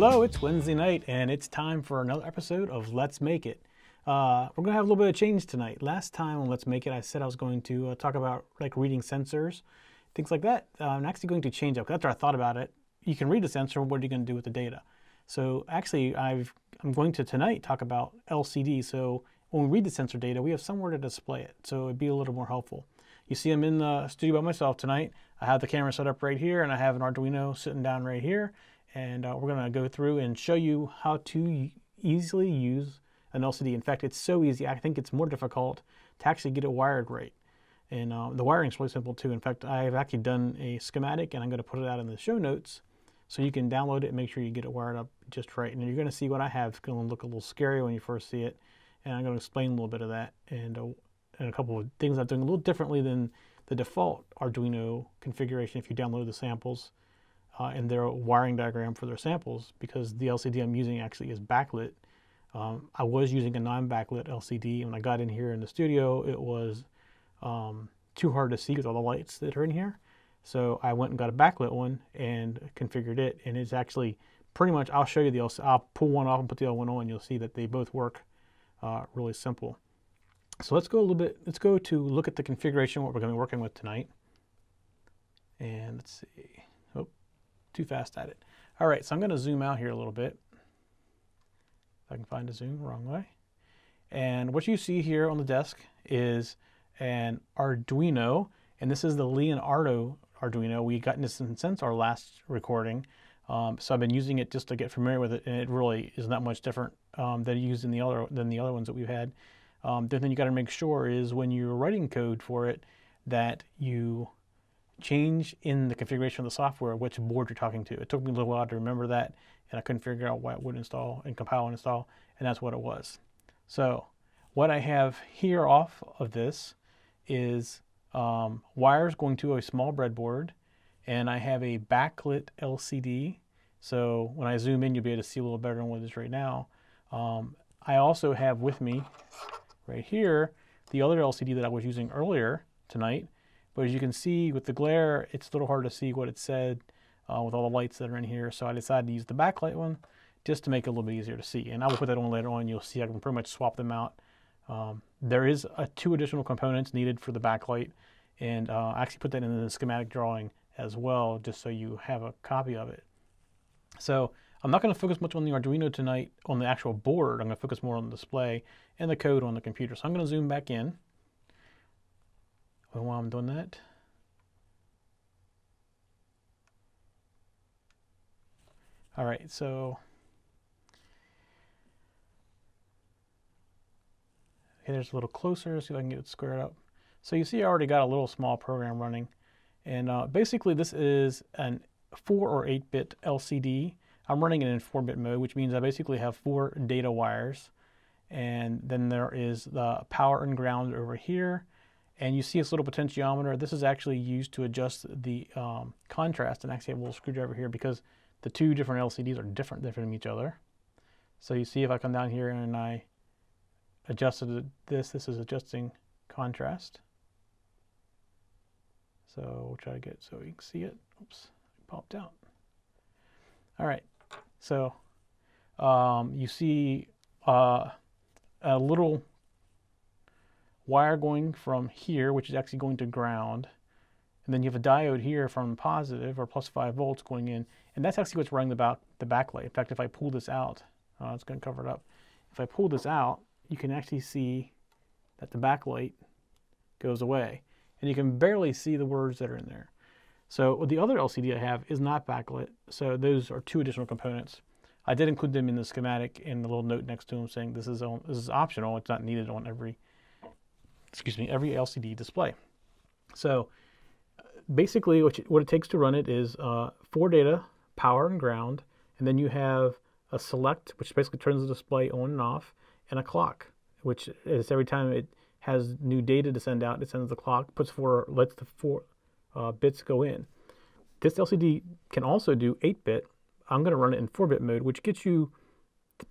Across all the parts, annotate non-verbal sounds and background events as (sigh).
Hello, it's Wednesday night, and it's time for another episode of Let's Make It. Uh, we're gonna have a little bit of change tonight. Last time on Let's Make It, I said I was going to uh, talk about like reading sensors, things like that. Uh, I'm actually going to change up. After I thought about it, you can read the sensor. What are you to do with the data? So actually, I've I'm going to tonight talk about LCD. So when we read the sensor data, we have somewhere to display it. So it'd be a little more helpful. You see, I'm in the studio by myself tonight. I have the camera set up right here, and I have an Arduino sitting down right here and uh, we're going to go through and show you how to easily use an LCD. In fact, it's so easy, I think it's more difficult to actually get it wired right. And uh, the wiring is really simple too. In fact, I've actually done a schematic and I'm going to put it out in the show notes so you can download it and make sure you get it wired up just right. And you're going to see what I have. It's going to look a little scary when you first see it. And I'm going to explain a little bit of that and, uh, and a couple of things I'm doing a little differently than the default Arduino configuration if you download the samples uh, in their wiring diagram for their samples because the LCD I'm using actually is backlit. Um, I was using a non-backlit LCD. When I got in here in the studio, it was um, too hard to see with all the lights that are in here. So I went and got a backlit one and configured it, and it's actually pretty much. I'll show you the. I'll pull one off and put the other one on. You'll see that they both work uh, really simple. So let's go a little bit. Let's go to look at the configuration what we're going to be working with tonight. And let's see too fast at it. All right, so I'm going to zoom out here a little bit. If I can find a zoom, wrong way. And what you see here on the desk is an Arduino, and this is the Leonardo Arduino. We got this since our last recording. Um, so I've been using it just to get familiar with it, and it really is not much different um, than used in the other than the other ones that we've had. Um, the thing you got to make sure is when you're writing code for it that you change in the configuration of the software which board you're talking to. It took me a little while to remember that, and I couldn't figure out why it would install and compile and install, and that's what it was. So what I have here off of this is um, wires going to a small breadboard, and I have a backlit LCD. So when I zoom in, you'll be able to see a little better than what it is right now. Um, I also have with me right here the other LCD that I was using earlier tonight, but as you can see with the glare, it's a little hard to see what it said uh, with all the lights that are in here. So I decided to use the backlight one just to make it a little bit easier to see. And I will put that on later on. You'll see I can pretty much swap them out. Um, there is a, two additional components needed for the backlight. And uh, I actually put that in the schematic drawing as well, just so you have a copy of it. So I'm not going to focus much on the Arduino tonight on the actual board. I'm going to focus more on the display and the code on the computer. So I'm going to zoom back in. And while I'm doing that, all right, so okay, there's a little closer, see if I can get it squared up. So you see I already got a little small program running. And uh, basically this is an 4 or 8-bit LCD. I'm running it in 4-bit mode, which means I basically have four data wires. And then there is the power and ground over here and you see this little potentiometer. This is actually used to adjust the um, contrast and actually have a little screwdriver here because the two different LCDs are different, different from each other. So you see if I come down here and I adjusted this, this is adjusting contrast. So we'll try to get so you can see it. Oops, it popped out. All right, so um, you see uh, a little wire going from here, which is actually going to ground. And then you have a diode here from positive or plus 5 volts going in. And that's actually what's running the, back, the backlight. In fact, if I pull this out, uh, it's going to cover it up. If I pull this out, you can actually see that the backlight goes away. And you can barely see the words that are in there. So the other LCD I have is not backlit. So those are two additional components. I did include them in the schematic in the little note next to them saying this is, this is optional. It's not needed on every excuse me, every LCD display. So basically what, you, what it takes to run it is uh, four data, power and ground, and then you have a select, which basically turns the display on and off, and a clock, which is every time it has new data to send out, it sends the clock, puts four, lets the four uh, bits go in. This LCD can also do 8-bit. I'm going to run it in 4-bit mode, which gets you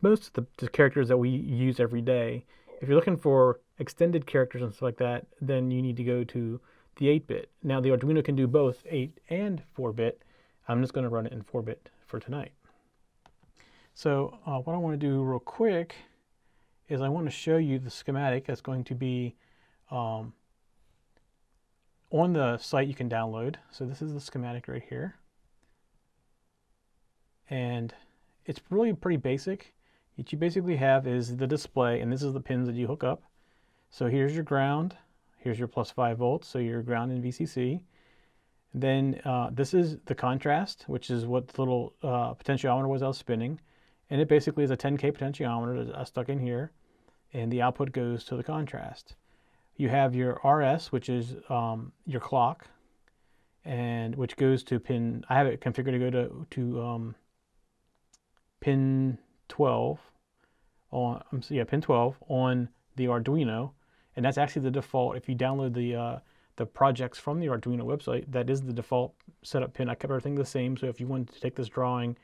most of the, the characters that we use every day. If you're looking for extended characters and stuff like that, then you need to go to the 8-bit. Now the Arduino can do both 8 and 4-bit. I'm just going to run it in 4-bit for tonight. So uh, what I want to do real quick is I want to show you the schematic that's going to be um, on the site you can download. So this is the schematic right here. And it's really pretty basic. What you basically have is the display, and this is the pins that you hook up. So here's your ground, here's your plus 5 volts, so your ground in VCC. Then uh, this is the contrast, which is what the little uh, potentiometer was I was spinning. And it basically is a 10K potentiometer that I stuck in here, and the output goes to the contrast. You have your RS, which is um, your clock, and which goes to pin, I have it configured to go to, to um, pin 12 on, yeah, pin 12 on the Arduino, and that's actually the default. If you download the uh, the projects from the Arduino website, that is the default setup pin. I kept everything the same, so if you wanted to take this drawing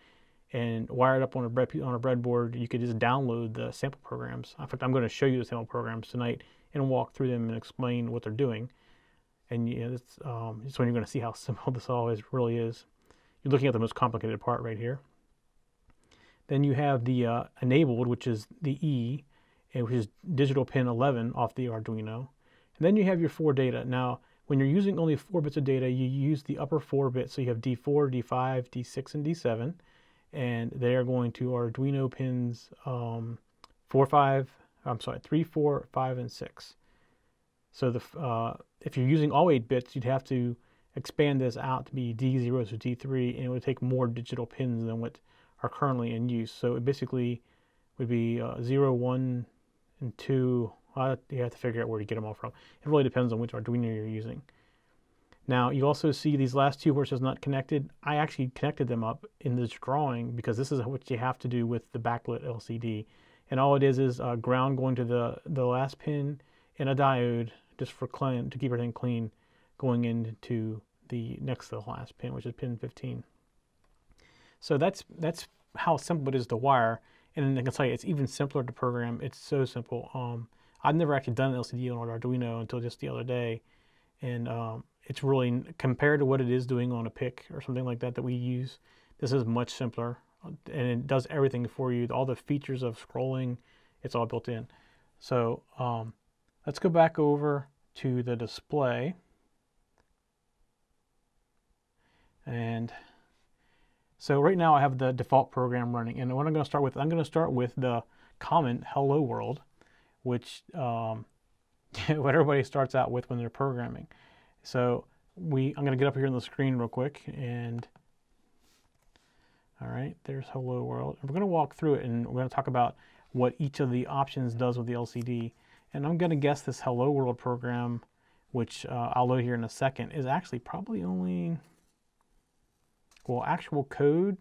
and wire it up on a bread on a breadboard, you could just download the sample programs. In fact, I'm going to show you the sample programs tonight and walk through them and explain what they're doing. And you know, it's, um, it's when you're going to see how (laughs) simple this always really is. You're looking at the most complicated part right here. Then you have the uh, enabled, which is the E, which is digital pin 11 off the Arduino. And then you have your four data. Now, when you're using only four bits of data, you use the upper four bits. So you have D4, D5, D6, and D7. And they are going to Arduino pins um, 4, 5, I'm sorry, 3, 4, 5, and 6. So the uh, if you're using all 8 bits, you'd have to expand this out to be D0 to D3, and it would take more digital pins than what are currently in use. So it basically would be uh, 0, 1, and 2. Uh, you have to figure out where to get them all from. It really depends on which Arduino you're using. Now you also see these last two it not connected. I actually connected them up in this drawing because this is what you have to do with the backlit LCD. And all it is is uh, ground going to the, the last pin and a diode just for clean, to keep everything clean going into the next to the last pin, which is pin 15. So that's that's how simple it is to wire. And I can tell you, it's even simpler to program. It's so simple. Um, I've never actually done an LCD on an Arduino until just the other day, and um, it's really compared to what it is doing on a PIC or something like that that we use. This is much simpler, and it does everything for you. All the features of scrolling, it's all built in. So um, let's go back over to the display, and so right now I have the default program running, and what I'm going to start with, I'm going to start with the common hello world, which um, (laughs) what everybody starts out with when they're programming. So we, I'm going to get up here on the screen real quick, and all right, there's hello world. We're going to walk through it, and we're going to talk about what each of the options does with the LCD. And I'm going to guess this hello world program, which uh, I'll load here in a second, is actually probably only well, actual code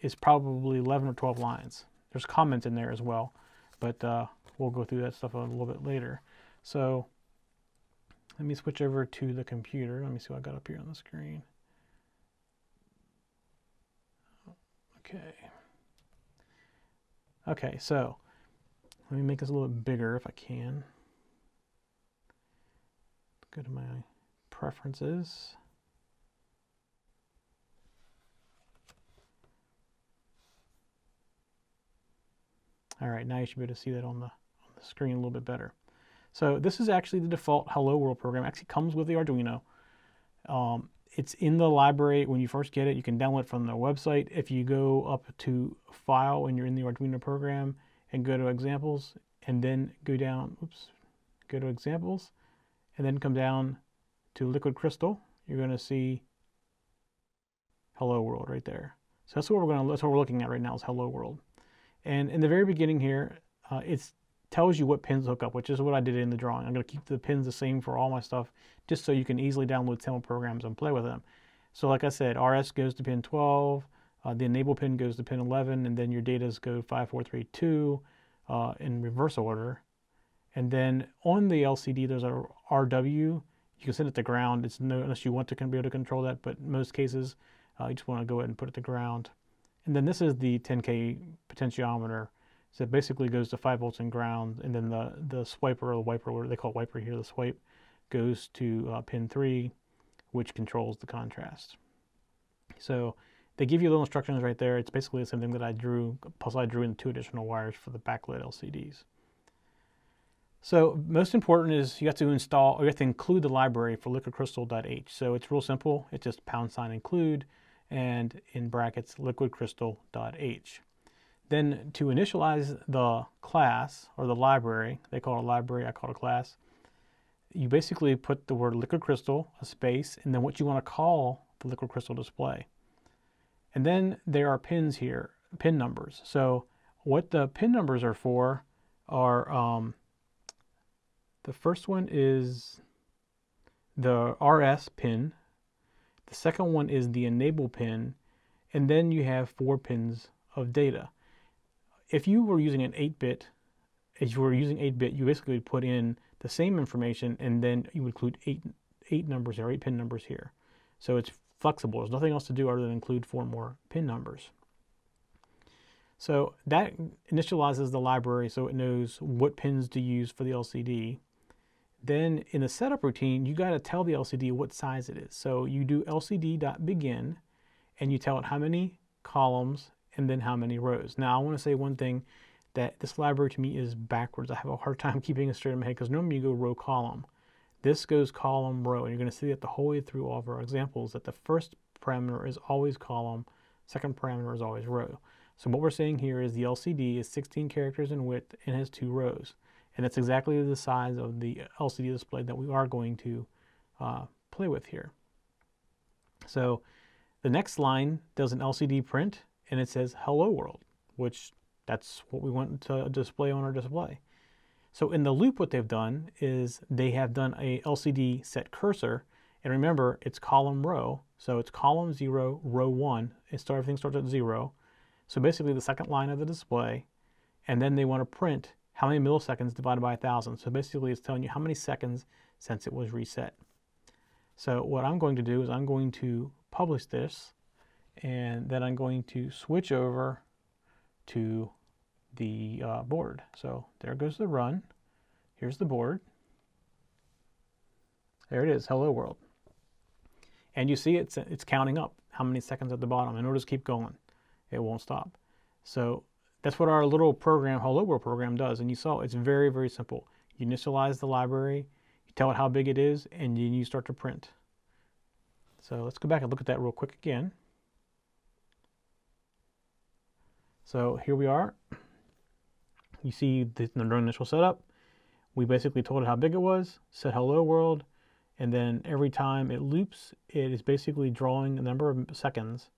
is probably 11 or 12 lines. There's comments in there as well, but uh, we'll go through that stuff a little bit later. So let me switch over to the computer. Let me see what I got up here on the screen. Okay. Okay, so let me make this a little bit bigger if I can. Go to my preferences. All right, now you should be able to see that on the, on the screen a little bit better. So this is actually the default Hello World program. It actually comes with the Arduino. Um, it's in the library when you first get it. You can download it from the website. If you go up to File when you're in the Arduino program and go to Examples, and then go down, oops, go to Examples, and then come down to Liquid Crystal, you're going to see Hello World right there. So that's what we're going to. That's what we're looking at right now is Hello World. And in the very beginning here, uh, it tells you what pins hook up, which is what I did in the drawing. I'm going to keep the pins the same for all my stuff, just so you can easily download sample programs and play with them. So like I said, RS goes to pin 12, uh, the enable pin goes to pin 11, and then your datas go 5, 4, 3, 2 uh, in reverse order. And then on the LCD, there's a RW. You can set it to ground. It's no, unless you want to be able to control that, but most cases, uh, you just want to go ahead and put it to ground. And then this is the 10K potentiometer. So it basically goes to 5 volts and ground, and then the, the swiper or the wiper, what they call wiper here, the swipe, goes to uh, pin 3, which controls the contrast. So they give you little instructions right there. It's basically the same thing that I drew, plus I drew in two additional wires for the backlit LCDs. So most important is you have to install, or you have to include the library for liquidcrystal.h. So it's real simple. It's just pound sign include and in brackets liquidcrystal.h. Then to initialize the class or the library, they call it a library, I call it a class, you basically put the word liquid crystal, a space, and then what you want to call the liquid crystal display. And then there are pins here, pin numbers. So what the pin numbers are for are um, the first one is the RS pin. The second one is the enable pin. And then you have four pins of data. If you were using an 8-bit, if you were using 8-bit, you basically would put in the same information and then you would include eight, eight numbers or eight pin numbers here. So it's flexible. There's nothing else to do other than include four more pin numbers. So that initializes the library so it knows what pins to use for the LCD. Then in the setup routine, you got to tell the LCD what size it is. So you do lcd.begin and you tell it how many columns and then how many rows. Now I want to say one thing that this library to me is backwards. I have a hard (laughs) time keeping it straight in my head because normally you go row column. This goes column row and you're going to see that the whole way through all of our examples that the first parameter is always column, second parameter is always row. So what we're saying here is the LCD is 16 characters in width and has two rows. And it's exactly the size of the LCD display that we are going to uh, play with here. So the next line does an LCD print and it says hello world, which that's what we want to display on our display. So in the loop, what they've done is they have done a LCD set cursor. And remember, it's column row. So it's column zero, row one. It start, everything starts at zero. So basically the second line of the display. And then they want to print how many milliseconds divided by a 1,000. So basically it's telling you how many seconds since it was reset. So what I'm going to do is I'm going to publish this and then I'm going to switch over to the uh, board. So there goes the run. Here's the board. There it is, hello world. And you see it's, it's counting up how many seconds at the bottom and it'll just keep going. It won't stop. So that's what our little program, hello world program does. And you saw it's very, very simple. You initialize the library, you tell it how big it is, and then you start to print. So let's go back and look at that real quick again. So here we are. You see the, the initial setup. We basically told it how big it was, said hello world, and then every time it loops, it is basically drawing a number of seconds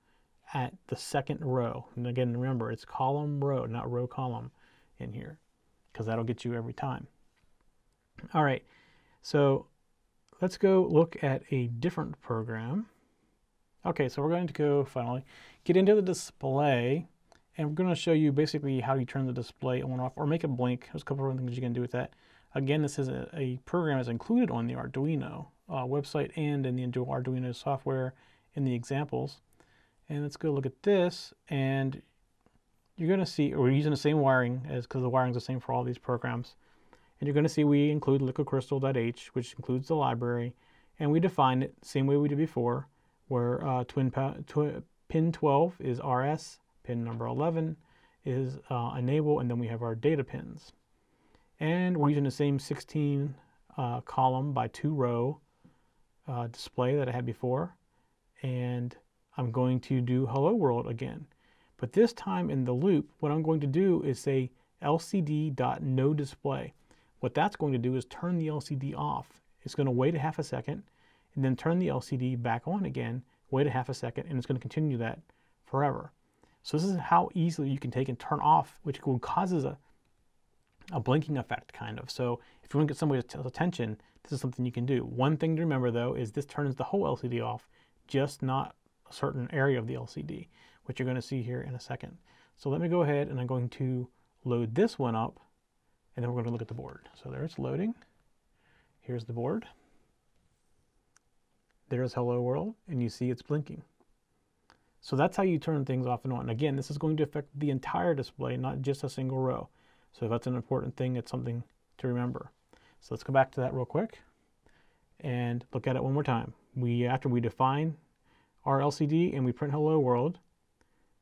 at the second row. And again, remember, it's column row, not row column in here, because that'll get you every time. All right, so let's go look at a different program. Okay, so we're going to go finally get into the display and we're going to show you basically how you turn the display on off or make it blink. There's a couple of things you can do with that. Again, this is a, a program that's included on the Arduino uh, website and in the Arduino software in the examples. And let's go look at this and you're going to see, we're using the same wiring as because the wiring is the same for all these programs. And you're going to see we include liquidcrystal.h, which includes the library, and we define it same way we did before, where uh, twin, twi pin 12 is RS, Pin number 11 is uh, enable, and then we have our data pins. And we're using the same 16 uh, column by two row uh, display that I had before. And I'm going to do hello world again. But this time in the loop, what I'm going to do is say lcd.no display. What that's going to do is turn the LCD off. It's going to wait a half a second and then turn the LCD back on again, wait a half a second, and it's going to continue that forever. So this is how easily you can take and turn off, which causes a, a blinking effect kind of. So if you want to get somebody's attention, this is something you can do. One thing to remember though is this turns the whole LCD off, just not a certain area of the LCD, which you're going to see here in a second. So let me go ahead and I'm going to load this one up and then we're going to look at the board. So there it's loading. Here's the board. There's hello world and you see it's blinking. So that's how you turn things off and on. Again, this is going to affect the entire display, not just a single row. So if that's an important thing. It's something to remember. So let's go back to that real quick and look at it one more time. We After we define our LCD and we print hello world,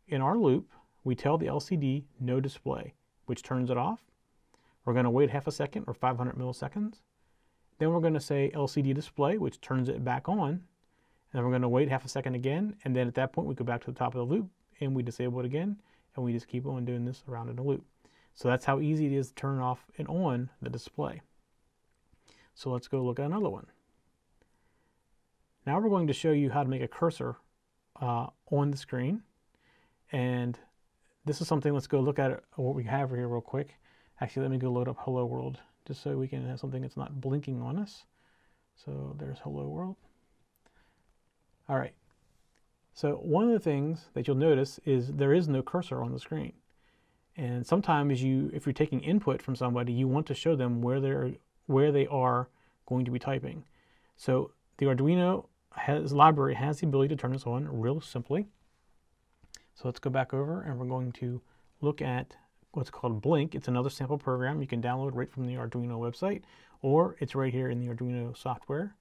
in our loop, we tell the LCD no display, which turns it off. We're going to wait half a second or 500 milliseconds. Then we're going to say LCD display, which turns it back on. And then we're going to wait half a second again. And then at that point, we go back to the top of the loop and we disable it again. And we just keep on doing this around in a loop. So that's how easy it is to turn off and on the display. So let's go look at another one. Now we're going to show you how to make a cursor uh, on the screen. And this is something, let's go look at what we have here real quick. Actually, let me go load up Hello World just so we can have something that's not blinking on us. So there's Hello World. All right. So one of the things that you'll notice is there is no cursor on the screen. And sometimes you, if you're taking input from somebody, you want to show them where they're where they are going to be typing. So the Arduino has library has the ability to turn this on real simply. So let's go back over and we're going to look at what's called Blink. It's another sample program you can download right from the Arduino website, or it's right here in the Arduino software.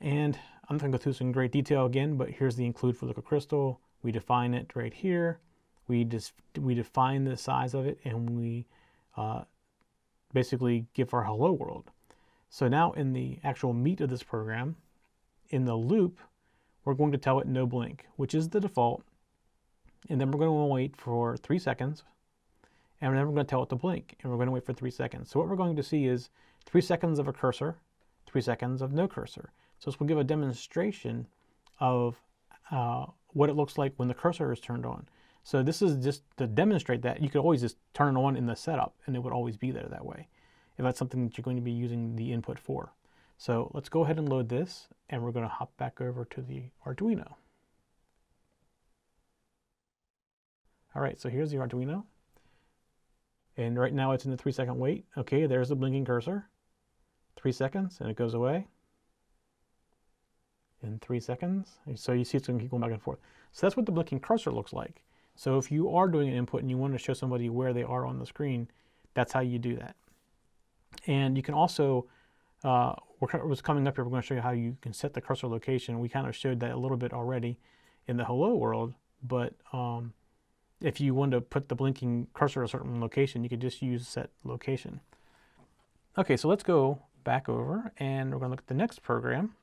And I'm not going to go through this in great detail again, but here's the include for liquid crystal. We define it right here. We just we define the size of it, and we uh, basically give our hello world. So now in the actual meat of this program, in the loop, we're going to tell it no blink, which is the default. And then we're going to wait for three seconds. And then we're going to tell it to blink. And we're going to wait for three seconds. So what we're going to see is three seconds of a cursor, three seconds of no cursor. So this will give a demonstration of uh, what it looks like when the cursor is turned on. So this is just to demonstrate that you could always just turn it on in the setup and it would always be there that way if that's something that you're going to be using the input for. So let's go ahead and load this and we're going to hop back over to the Arduino. All right, so here's the Arduino. And right now it's in the three second wait. Okay, there's the blinking cursor. Three seconds and it goes away. In three seconds. So you see it's going to keep going back and forth. So that's what the blinking cursor looks like. So if you are doing an input and you want to show somebody where they are on the screen, that's how you do that. And you can also, uh, was coming up here, we're going to show you how you can set the cursor location. We kind of showed that a little bit already in the hello world, but um, if you want to put the blinking cursor a certain location, you could just use set location. Okay, so let's go back over and we're going to look at the next program.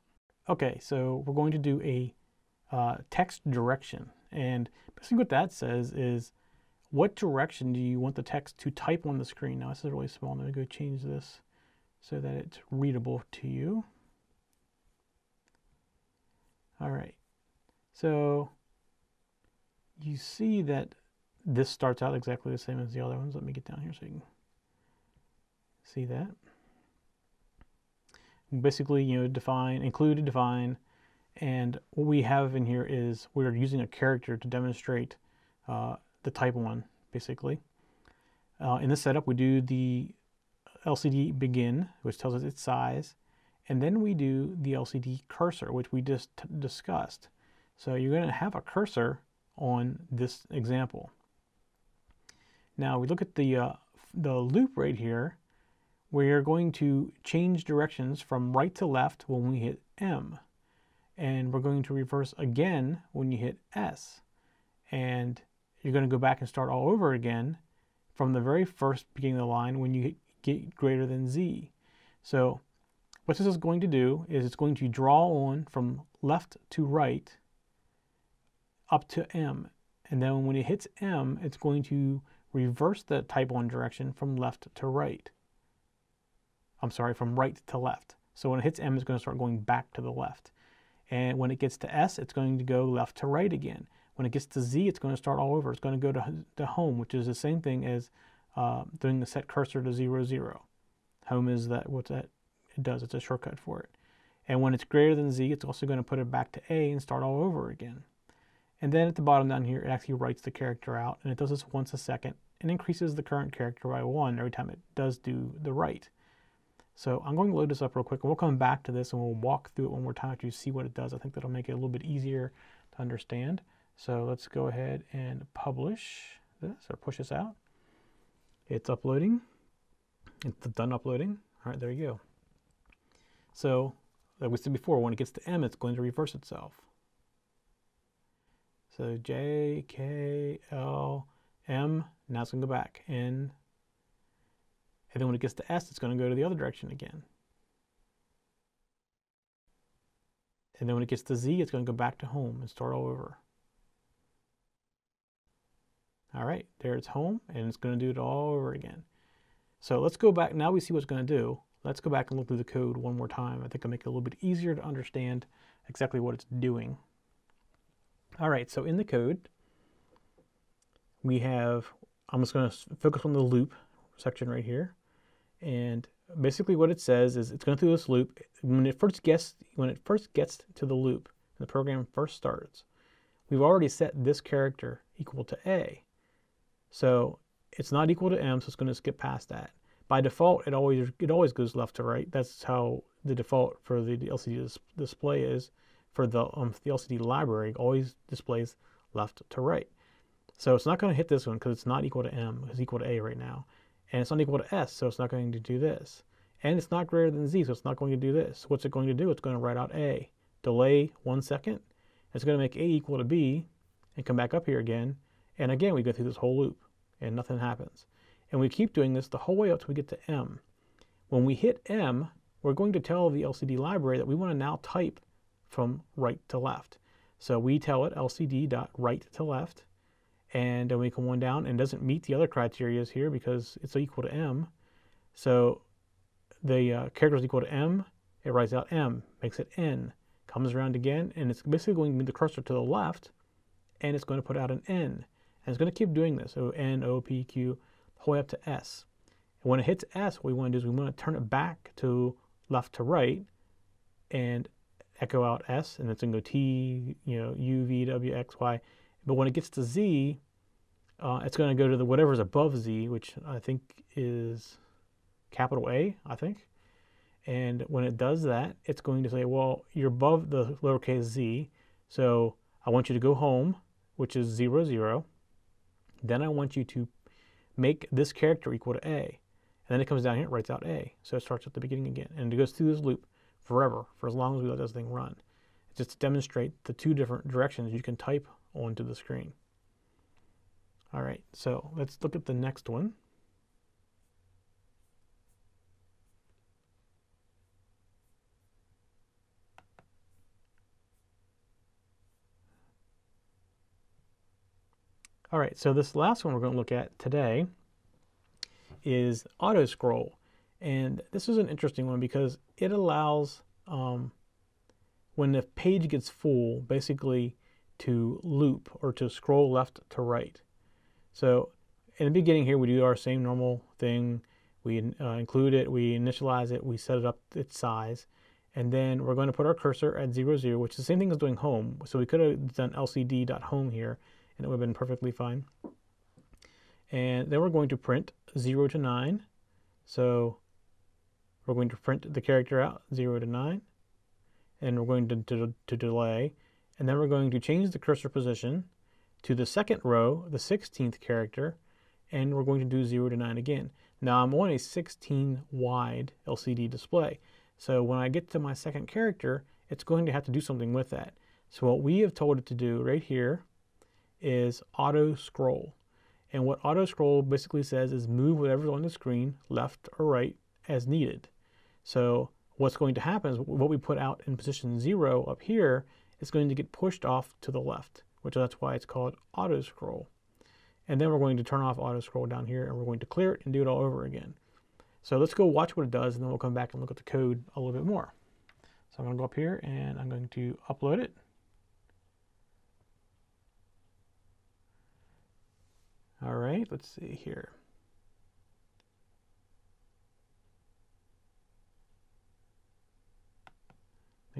Okay, so we're going to do a uh, text direction. And basically what that says is what direction do you want the text to type on the screen? Now this is really small. Let me go change this so that it's readable to you. All right. So you see that this starts out exactly the same as the other ones. Let me get down here so you can see that. Basically, you know, define, include, define, and what we have in here is we're using a character to demonstrate uh, the type 1, basically. Uh, in this setup, we do the LCD begin, which tells us its size, and then we do the LCD cursor, which we just discussed. So you're going to have a cursor on this example. Now we look at the, uh, the loop right here, we're going to change directions from right to left when we hit M and we're going to reverse again when you hit S. And you're going to go back and start all over again from the very first beginning of the line when you greater than Z. So what this is going to do is it's going to draw on from left to right up to M. And then when it hits M, it's going to reverse the type 1 direction from left to right. I'm sorry, from right to left. So when it hits M, it's going to start going back to the left. And when it gets to S, it's going to go left to right again. When it gets to Z, it's going to start all over. It's going to go to, to home, which is the same thing as uh, doing the set cursor to zero, zero. Home is that what that it does. It's a shortcut for it. And when it's greater than Z, it's also going to put it back to A and start all over again. And then at the bottom down here, it actually writes the character out, and it does this once a second and increases the current character by one every time it does do the write. So I'm going to load this up real quick, and we'll come back to this and we'll walk through it one more time to see what it does. I think that'll make it a little bit easier to understand. So let's go ahead and publish this or push this out. It's uploading. It's done uploading. All right, there you go. So like we said before, when it gets to M, it's going to reverse itself. So J, K, L, M. Now it's going to go back. N. And then when it gets to S, it's going to go to the other direction again. And then when it gets to Z, it's going to go back to home and start all over. All right, there it's home, and it's going to do it all over again. So let's go back. Now we see what it's going to do. Let's go back and look through the code one more time. I think it'll make it a little bit easier to understand exactly what it's doing. All right, so in the code, we have, I'm just going to focus on the loop section right here. And basically what it says is it's going through this loop. When it first gets, when it first gets to the loop, the program first starts, we've already set this character equal to A. So it's not equal to M, so it's going to skip past that. By default, it always it always goes left to right. That's how the default for the LCD dis display is. For the um, the LCD library, always displays left to right. So it's not going to hit this one because it's not equal to M. It's equal to A right now. And it's not equal to S, so it's not going to do this. And it's not greater than Z, so it's not going to do this. What's it going to do? It's going to write out A. Delay one second. It's going to make A equal to B and come back up here again. And again, we go through this whole loop and nothing happens. And we keep doing this the whole way up till we get to M. When we hit M, we're going to tell the LCD library that we want to now type from right to left. So we tell it lcd.right to left, and then we come one down and doesn't meet the other criteria here because it's equal to M. So the uh, character is equal to M, it writes out M, makes it N, comes around again, and it's basically going to move the cursor to the left, and it's going to put out an N. And it's going to keep doing this. So N, O, P, Q, whole way up to S. And when it hits S, what we want to do is we want to turn it back to left to right and echo out S, and it's going to go T, you know, U, V, W, X, Y. But when it gets to Z, uh, it's going to go to the whatever's above Z, which I think is capital A, I think. And when it does that, it's going to say, well, you're above the lowercase z, so I want you to go home, which is 0, 0. Then I want you to make this character equal to A. And then it comes down here, it writes out A. So it starts at the beginning again. And it goes through this loop forever, for as long as we let this thing run. Just to demonstrate the two different directions you can type onto the screen. All right, so let's look at the next one. All right, so this last one we're going to look at today is auto scroll. And this is an interesting one because it allows, um, when the page gets full, basically to loop or to scroll left to right. So in the beginning here, we do our same normal thing. We uh, include it, we initialize it, we set it up its size, and then we're going to put our cursor at 0, 0, which is the same thing as doing home. So we could have done lcd.home here, and it would have been perfectly fine. And then we're going to print 0 to 9. So we're going to print the character out 0 to 9. And we're going to, to, to delay. And then we're going to change the cursor position to the second row, the 16th character, and we're going to do 0 to 9 again. Now I'm on a 16 wide LCD display. So when I get to my second character, it's going to have to do something with that. So what we have told it to do right here is auto scroll. And what auto scroll basically says is move whatever's on the screen left or right as needed. So what's going to happen is what we put out in position zero up here is going to get pushed off to the left, which that's why it's called auto scroll. And then we're going to turn off auto scroll down here and we're going to clear it and do it all over again. So let's go watch what it does and then we'll come back and look at the code a little bit more. So I'm going to go up here and I'm going to upload it. All right, let's see here.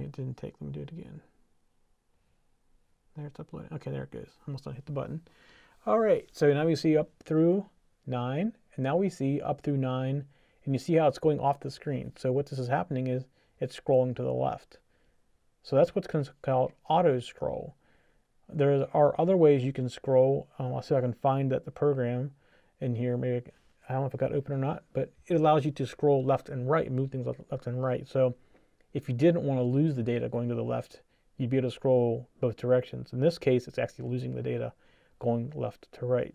it didn't take. Let me do it again. There it's uploading. Okay, there it goes. Almost done. Hit the button. All right, so now we see up through 9, and now we see up through 9, and you see how it's going off the screen. So what this is happening is it's scrolling to the left. So that's what's called auto scroll. There are other ways you can scroll. Um, I'll see if I can find that the program in here. Maybe I don't know if it got open or not, but it allows you to scroll left and right, move things left and right. So if you didn't want to lose the data going to the left, you'd be able to scroll both directions. In this case, it's actually losing the data going left to right.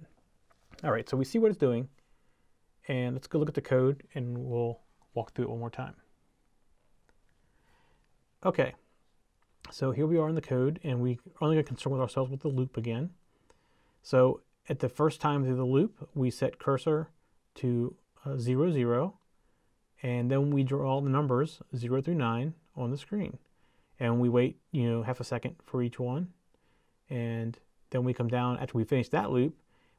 All right, so we see what it's doing. And let's go look at the code and we'll walk through it one more time. Okay, so here we are in the code and we are only going to concern with ourselves with the loop again. So at the first time through the loop, we set cursor to uh, 0, 0, and then we draw all the numbers 0 through 9 on the screen. And we wait, you know, half a second for each one. And then we come down, after we finish that loop,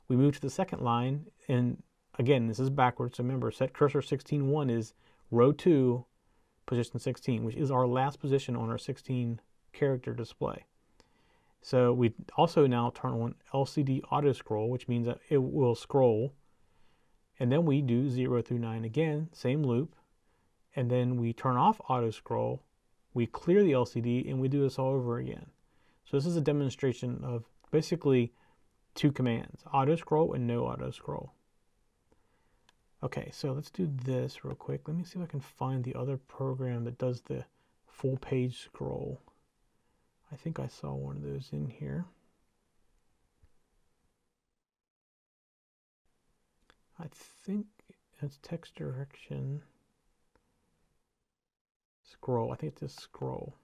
we move to the second line. And again, this is backwards. So remember, set cursor 16.1 is row 2, position 16, which is our last position on our 16 character display. So we also now turn on LCD auto scroll, which means that it will scroll. And then we do 0 through 9 again, same loop. And then we turn off auto scroll, we clear the LCD, and we do this all over again. So this is a demonstration of basically two commands, auto scroll and no auto scroll. Okay, so let's do this real quick. Let me see if I can find the other program that does the full page scroll. I think I saw one of those in here. I think it's text direction. Scroll. I think it's just scroll.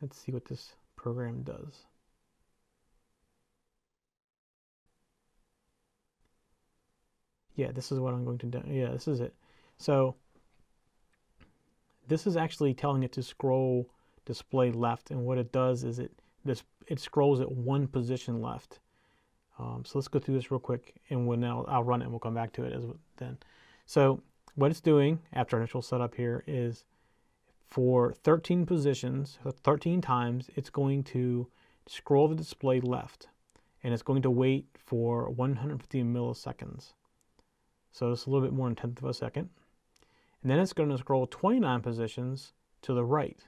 Let's see what this program does. Yeah, this is what I'm going to do. Yeah, this is it. So this is actually telling it to scroll display left. And what it does is it this it scrolls at one position left. Um, so let's go through this real quick and we'll now I'll run it and we'll come back to it as then. So what it's doing after initial setup here is for 13 positions, 13 times, it's going to scroll the display left and it's going to wait for 150 milliseconds. So it's a little bit more than tenth of a second. And then it's going to scroll 29 positions to the right.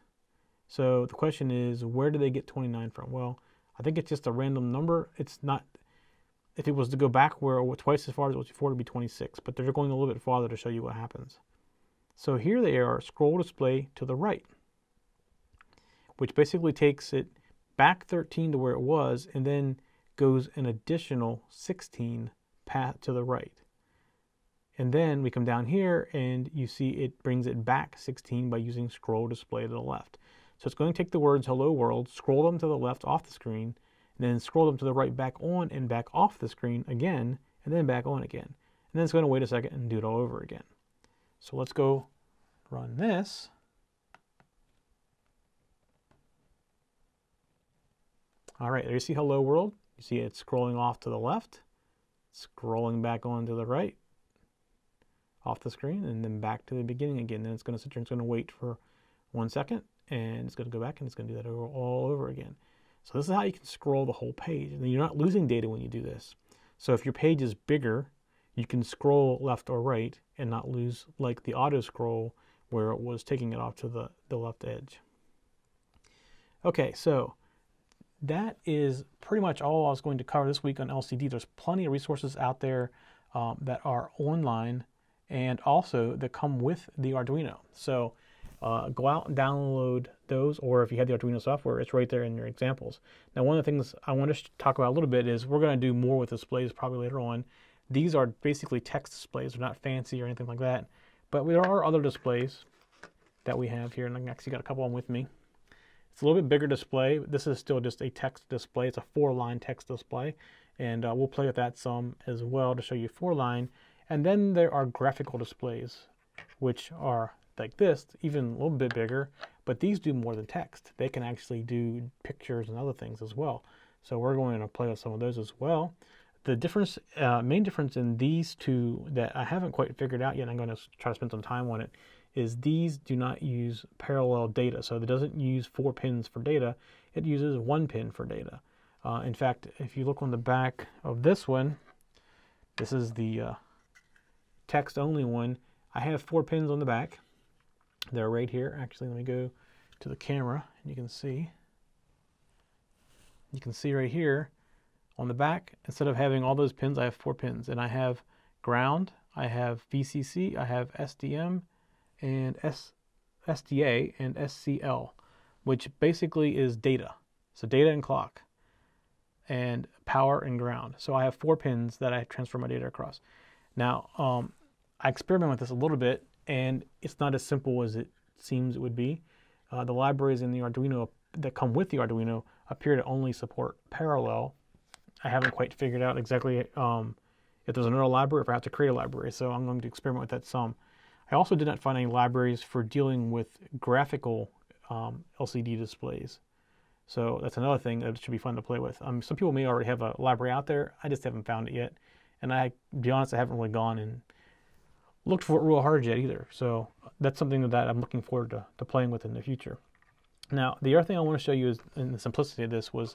So the question is, where do they get 29 from? Well, I think it's just a random number. It's not, if it was to go back where twice as far as it was before, it would be 26, but they're going a little bit farther to show you what happens. So here they are, scroll display to the right, which basically takes it back 13 to where it was and then goes an additional 16 path to the right. And then we come down here and you see it brings it back 16 by using scroll display to the left. So it's going to take the words hello world, scroll them to the left off the screen, and then scroll them to the right back on and back off the screen again, and then back on again. And then it's going to wait a second and do it all over again. So let's go run this. All right, there you see hello world. You see it scrolling off to the left, scrolling back on to the right, off the screen, and then back to the beginning again. Then it's going to sit here and it's going to wait for one second, and it's going to go back and it's going to do that all over again. So this is how you can scroll the whole page. And you're not losing data when you do this. So if your page is bigger, you can scroll left or right and not lose like the auto scroll where it was taking it off to the, the left edge. Okay, so that is pretty much all I was going to cover this week on LCD. There's plenty of resources out there um, that are online and also that come with the Arduino. So uh, go out and download those, or if you have the Arduino software, it's right there in your examples. Now, one of the things I want to talk about a little bit is we're going to do more with displays probably later on. These are basically text displays. They're not fancy or anything like that. But there are other displays that we have here, and I actually got a couple of them with me. It's a little bit bigger display. This is still just a text display. It's a four-line text display, and uh, we'll play with that some as well to show you four-line. And then there are graphical displays, which are like this, even a little bit bigger, but these do more than text. They can actually do pictures and other things as well. So we're going to play with some of those as well. The difference, uh, main difference in these two that I haven't quite figured out yet, I'm going to try to spend some time on it, is these do not use parallel data. So it doesn't use four pins for data, it uses one pin for data. Uh, in fact, if you look on the back of this one, this is the uh, text only one. I have four pins on the back. They're right here. Actually, let me go to the camera and you can see. You can see right here on the back, instead of having all those pins, I have four pins. And I have ground, I have VCC, I have SDM, and S, SDA and SCL, which basically is data. So data and clock, and power and ground. So I have four pins that I transfer my data across. Now, um, I experiment with this a little bit, and it's not as simple as it seems it would be. Uh, the libraries in the Arduino that come with the Arduino appear to only support parallel. I haven't quite figured out exactly um, if there's another library, or if I have to create a library. So I'm going to experiment with that some. I also did not find any libraries for dealing with graphical um, LCD displays. So that's another thing that should be fun to play with. Um, some people may already have a library out there. I just haven't found it yet. And I, to be honest, I haven't really gone and looked for it real hard yet either. So that's something that I'm looking forward to, to playing with in the future. Now, the other thing I want to show you is in the simplicity of this was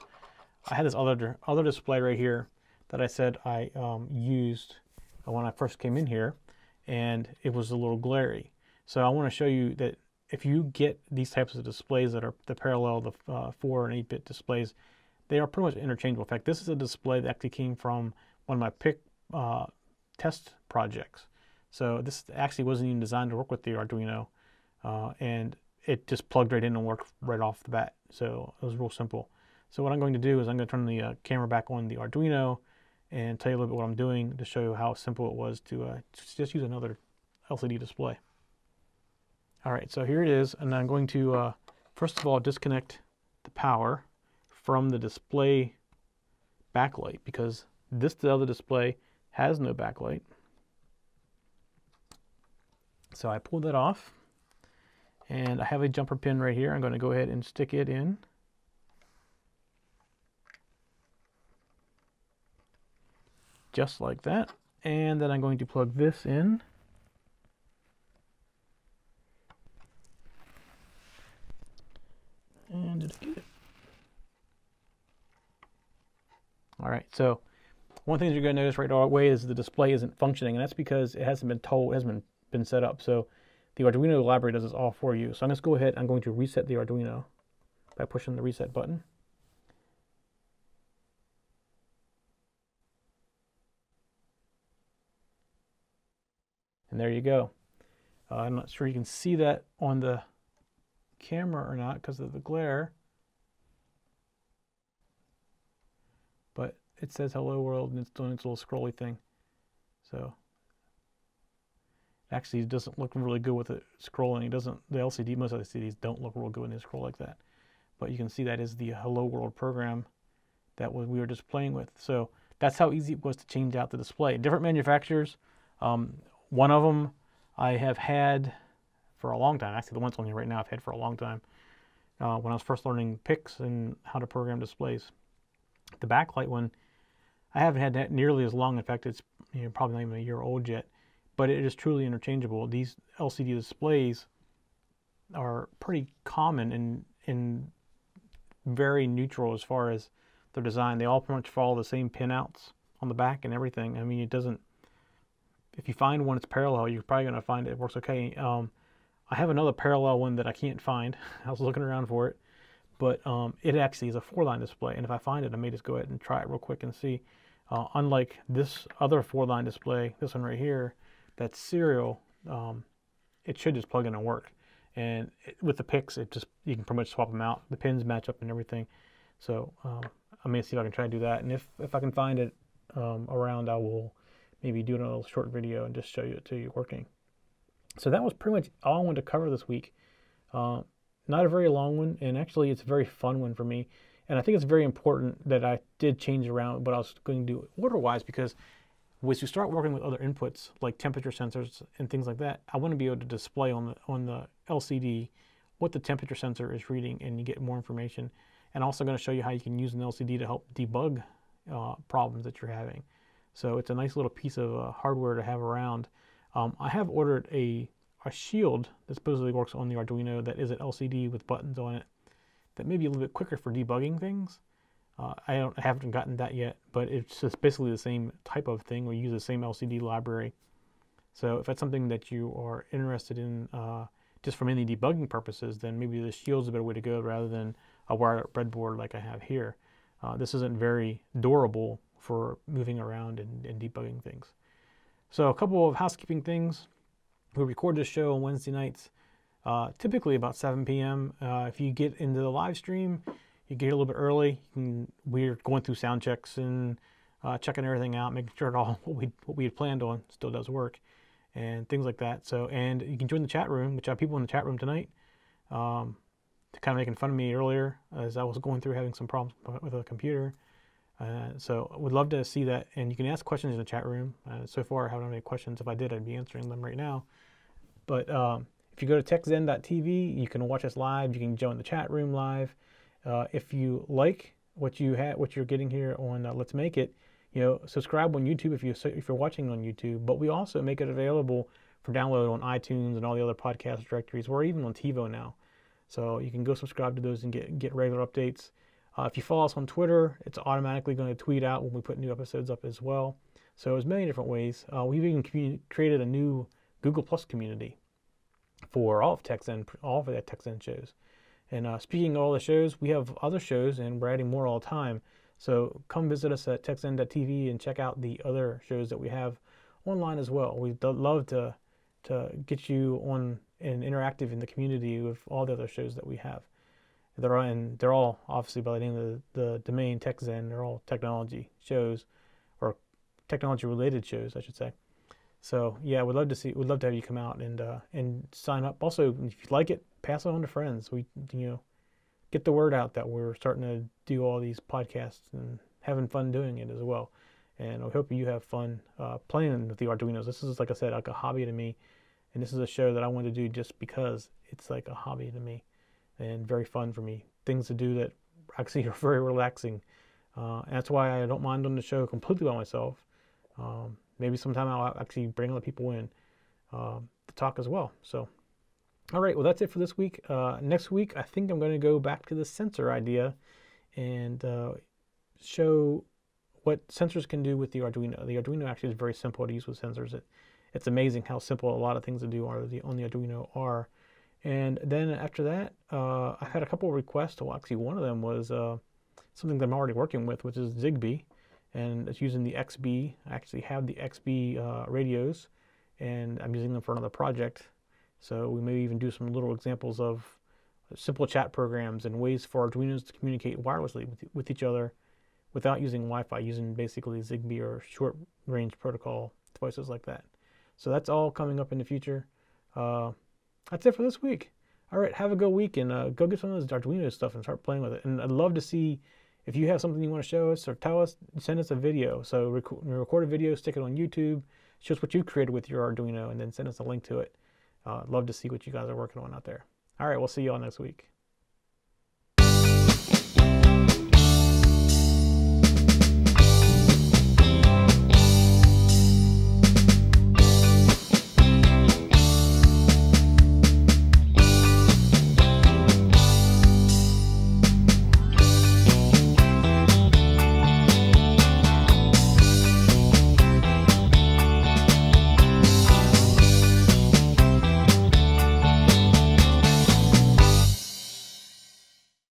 I had this other other display right here that I said I um, used when I first came in here, and it was a little glary. So I want to show you that if you get these types of displays that are the parallel, the uh, 4 and 8-bit displays, they are pretty much interchangeable. In fact, this is a display that actually came from one of my PIC uh, test projects. So this actually wasn't even designed to work with the Arduino, uh, and it just plugged right in and worked right off the bat. So it was real simple. So what I'm going to do is I'm going to turn the uh, camera back on the Arduino and tell you a little bit what I'm doing to show you how simple it was to uh, just use another LCD display. All right, so here it is, and I'm going to, uh, first of all, disconnect the power from the display backlight because this other display has no backlight. So I pulled that off, and I have a jumper pin right here. I'm going to go ahead and stick it in. just like that. And then I'm going to plug this in. And did I get it? All right, so one thing that you're going to notice right away is the display isn't functioning, and that's because it hasn't been told, it hasn't been, been set up. So the Arduino library does this all for you. So I'm going to go ahead, I'm going to reset the Arduino by pushing the reset button. And there you go. Uh, I'm not sure you can see that on the camera or not because of the glare. But it says hello world and it's doing its little scrolly thing. So actually doesn't look really good with it scrolling. It doesn't the LCD most of the LCDs don't look real good when they scroll like that. But you can see that is the hello world program that we were just playing with. So that's how easy it was to change out the display. Different manufacturers um, one of them I have had for a long time. Actually, the one's on here right now I've had for a long time. Uh, when I was first learning PICs and how to program displays. The backlight one, I haven't had that nearly as long. In fact, it's you know, probably not even a year old yet. But it is truly interchangeable. These LCD displays are pretty common and, and very neutral as far as their design. They all pretty much follow the same pinouts on the back and everything. I mean, it doesn't if you find one that's parallel, you're probably to find it works okay. Um, I have another parallel one that I can't find. (laughs) I was looking around for it, but um, it actually is a four-line display. And if I find it, I may just go ahead and try it real quick and see. Uh, unlike this other four-line display, this one right here, that's serial, um, it should just plug in and work. And it, with the PICs, it just you can pretty much swap them out. The pins match up and everything. So um, I'm gonna see if I can try to do that. And if if I can find it um, around, I will maybe do a little short video and just show you it to you working. So that was pretty much all I wanted to cover this week. Uh, not a very long one, and actually it's a very fun one for me. And I think it's very important that I did change around what I was going to do order-wise because as you start working with other inputs like temperature sensors and things like that, I want to be able to display on the on the LCD what the temperature sensor is reading, and you get more information. And also going to show you how you can use an LCD to help debug uh, problems that you're having. So it's a nice little piece of uh, hardware to have around. Um, I have ordered a, a shield that supposedly works on the Arduino that is an LCD with buttons on it that may be a little bit quicker for debugging things. Uh, I, don't, haven't gotten that yet, but it's just basically the same type of thing. We use the same LCD library. So if that's something that you are interested in uh, just for any debugging purposes, then maybe the shield's a better way to go rather than a breadboard like I have here. Uh, this isn't very durable for moving around and, and debugging things. So a couple of housekeeping things. We record this show on Wednesday nights, uh, typically about 7 p.m. Uh, if you get into the live stream, you get a little bit early. Can, we're going through sound checks and uh, checking everything out, making sure it all (laughs) what we what we had planned on still does work, and things like that. So and you can join the chat room, which I have people in the chat room tonight. Um, kind of making fun of me earlier as I was going through having some problems with a computer. Uh, so would love to see that, and you can ask questions in the chat room. Uh, so far, I haven't had any questions. If I did, I'd be answering them right now. But um, if you go to techzen.tv, you can watch us live. You can join the chat room live. Uh, if you like what you had, what you're getting here on uh, Let's Make It, you know, subscribe on YouTube if you if you're watching on YouTube. But we also make it available for download on iTunes and all the other podcast directories. We're even on TiVo now, so you can go subscribe to those and get get regular updates. Uh, if you follow us on Twitter, it's automatically going to tweet out when we put new episodes up as well. So there's many different ways. Uh, we've even commun- created a new Google Plus community for all of TechZen, all of the TechZen shows. And uh, speaking of all the shows, we have other shows, and we're adding more all the time. So come visit us at techzen.tv and check out the other shows that we have online as well. We'd love to to get you on and interactive in the community with all the other shows that we have. They're all, and they're all obviously by the name of the, the domain TechZen. They're all technology shows, or technology related shows, I should say. So yeah, we'd love to see. We'd love to have you come out and uh, and sign up. Also, if you like it, pass it on to friends. We you know get the word out that we're starting to do all these podcasts and having fun doing it as well. And I hope you have fun uh, playing with the Arduinos. This is like I said, like a hobby to me, and this is a show that I want to do just because it's like a hobby to me and very fun for me. Things to do that actually are (laughs) very relaxing. Uh, that's why I don't mind doing the show completely by myself. Um, maybe sometime I'll actually bring other people in uh, to talk as well. So, all right, well, that's it for this week. Uh, next week, I think I'm going to go back to the sensor idea and uh, show what sensors can do with the Arduino. The Arduino actually is very simple to use with sensors. It, it's amazing how simple a lot of things to do are the, on the Arduino are. And then after that, uh, I had a couple of requests. Well, actually, one of them was uh, something that I'm already working with, which is Zigbee, and it's using the XBee. I actually have the XBee uh, radios, and I'm using them for another project. So we may even do some little examples of simple chat programs and ways for Arduinos to communicate wirelessly with, with each other without using Wi-Fi, using basically Zigbee or short-range protocol devices like that. So that's all coming up in the future. Uh, that's it for this week. All right, have a good week and uh, go get some of those Arduino stuff and start playing with it. And I'd love to see if you have something you want to show us or tell us, send us a video. So rec- record a video, stick it on YouTube, show us what you've created with your Arduino, and then send us a link to it. Uh, love to see what you guys are working on out there. All right, we'll see you all next week.